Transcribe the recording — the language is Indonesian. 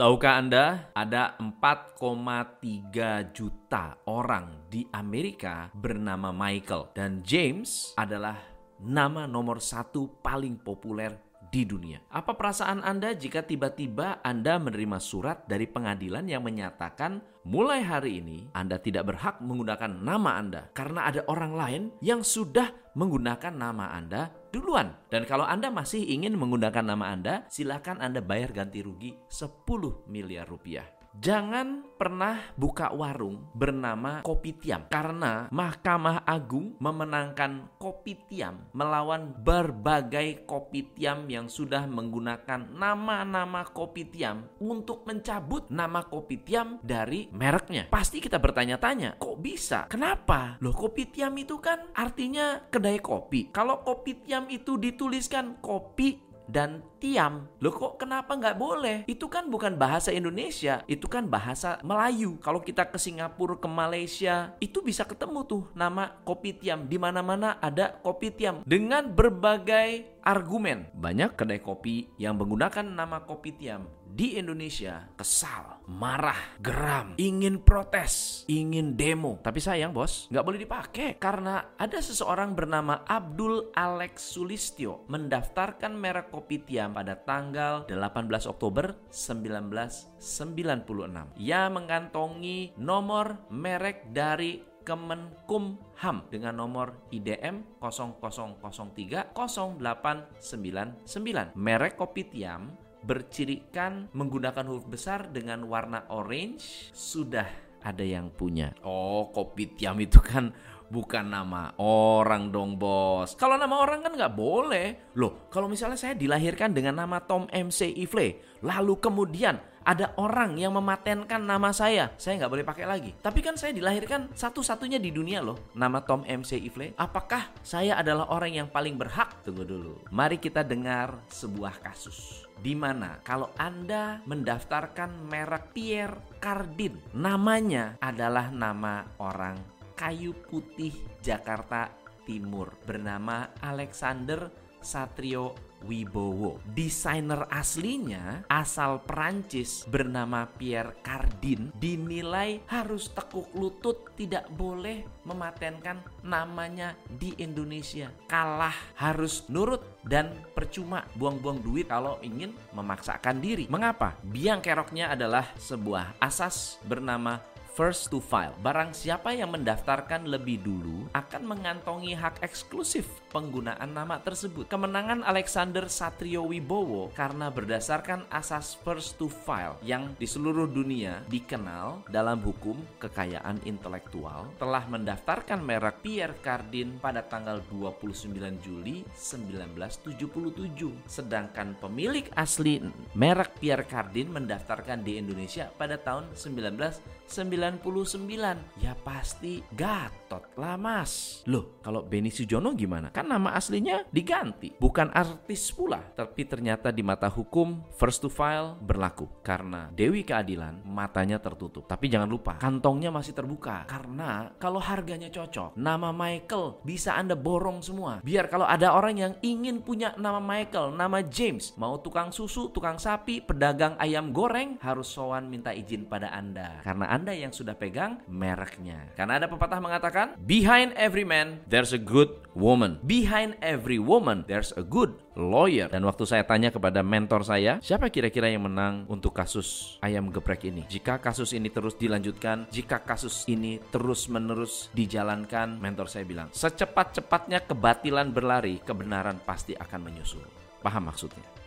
Tahukah Anda ada 4,3 juta orang di Amerika bernama Michael dan James adalah nama nomor satu paling populer di dunia. Apa perasaan Anda jika tiba-tiba Anda menerima surat dari pengadilan yang menyatakan mulai hari ini Anda tidak berhak menggunakan nama Anda karena ada orang lain yang sudah menggunakan nama Anda duluan. Dan kalau Anda masih ingin menggunakan nama Anda, silakan Anda bayar ganti rugi 10 miliar rupiah. Jangan pernah buka warung bernama Kopitiam karena Mahkamah Agung memenangkan Kopitiam melawan berbagai Kopitiam yang sudah menggunakan nama-nama Kopitiam untuk mencabut nama Kopitiam dari mereknya. Pasti kita bertanya-tanya, kok bisa? Kenapa? Loh Kopitiam itu kan artinya kedai kopi. Kalau Kopitiam itu dituliskan kopi dan tiam. Loh kok kenapa nggak boleh? Itu kan bukan bahasa Indonesia, itu kan bahasa Melayu. Kalau kita ke Singapura, ke Malaysia, itu bisa ketemu tuh nama kopi tiam. Di mana-mana ada kopi tiam dengan berbagai argumen. Banyak kedai kopi yang menggunakan nama kopi tiam di Indonesia kesal, marah, geram, ingin protes, ingin demo. Tapi sayang bos, nggak boleh dipakai karena ada seseorang bernama Abdul Alex Sulistyo mendaftarkan merek kopi tiam pada tanggal 18 Oktober 1996. Ia mengantongi nomor merek dari Kemenkumham dengan nomor IDM 0003 0899. Merek kopi tiam bercirikan menggunakan huruf besar dengan warna orange sudah ada yang punya. Oh, kopi tiam itu kan bukan nama orang dong bos. Kalau nama orang kan nggak boleh. Loh, kalau misalnya saya dilahirkan dengan nama Tom MC Ifle, lalu kemudian ada orang yang mematenkan nama saya, saya nggak boleh pakai lagi. Tapi kan saya dilahirkan satu-satunya di dunia loh, nama Tom MC Ifle. Apakah saya adalah orang yang paling berhak? Tunggu dulu. Mari kita dengar sebuah kasus di mana kalau Anda mendaftarkan merek Pierre Cardin, namanya adalah nama orang kayu putih Jakarta Timur bernama Alexander Satrio Wibowo. Desainer aslinya asal Perancis bernama Pierre Cardin dinilai harus tekuk lutut tidak boleh mematenkan namanya di Indonesia. Kalah harus nurut dan percuma buang-buang duit kalau ingin memaksakan diri. Mengapa? Biang keroknya adalah sebuah asas bernama first to file. Barang siapa yang mendaftarkan lebih dulu akan mengantongi hak eksklusif penggunaan nama tersebut. Kemenangan Alexander Satrio Wibowo karena berdasarkan asas first to file yang di seluruh dunia dikenal dalam hukum kekayaan intelektual telah mendaftarkan merek Pierre Cardin pada tanggal 29 Juli 1977. Sedangkan pemilik asli merek Pierre Cardin mendaftarkan di Indonesia pada tahun 1999. Ya pasti Gatot lah mas. Loh kalau Benny Sujono gimana? Kan nama aslinya diganti. Bukan artis pula. Tapi ternyata di mata hukum first to file berlaku. Karena Dewi Keadilan matanya tertutup. Tapi jangan lupa kantongnya masih terbuka. Karena kalau harganya cocok. Nama Michael bisa Anda borong semua. Biar kalau ada orang yang ingin punya nama Michael, nama James. Mau tukang susu, tukang sapi, pedagang ayam goreng. Harus sowan minta izin pada Anda. Karena Anda yang sudah pegang mereknya. Karena ada pepatah mengatakan, behind every man there's a good woman behind every woman there's a good lawyer. Dan waktu saya tanya kepada mentor saya, siapa kira-kira yang menang untuk kasus ayam geprek ini? Jika kasus ini terus dilanjutkan, jika kasus ini terus-menerus dijalankan, mentor saya bilang, secepat-cepatnya kebatilan berlari, kebenaran pasti akan menyusul. Paham maksudnya?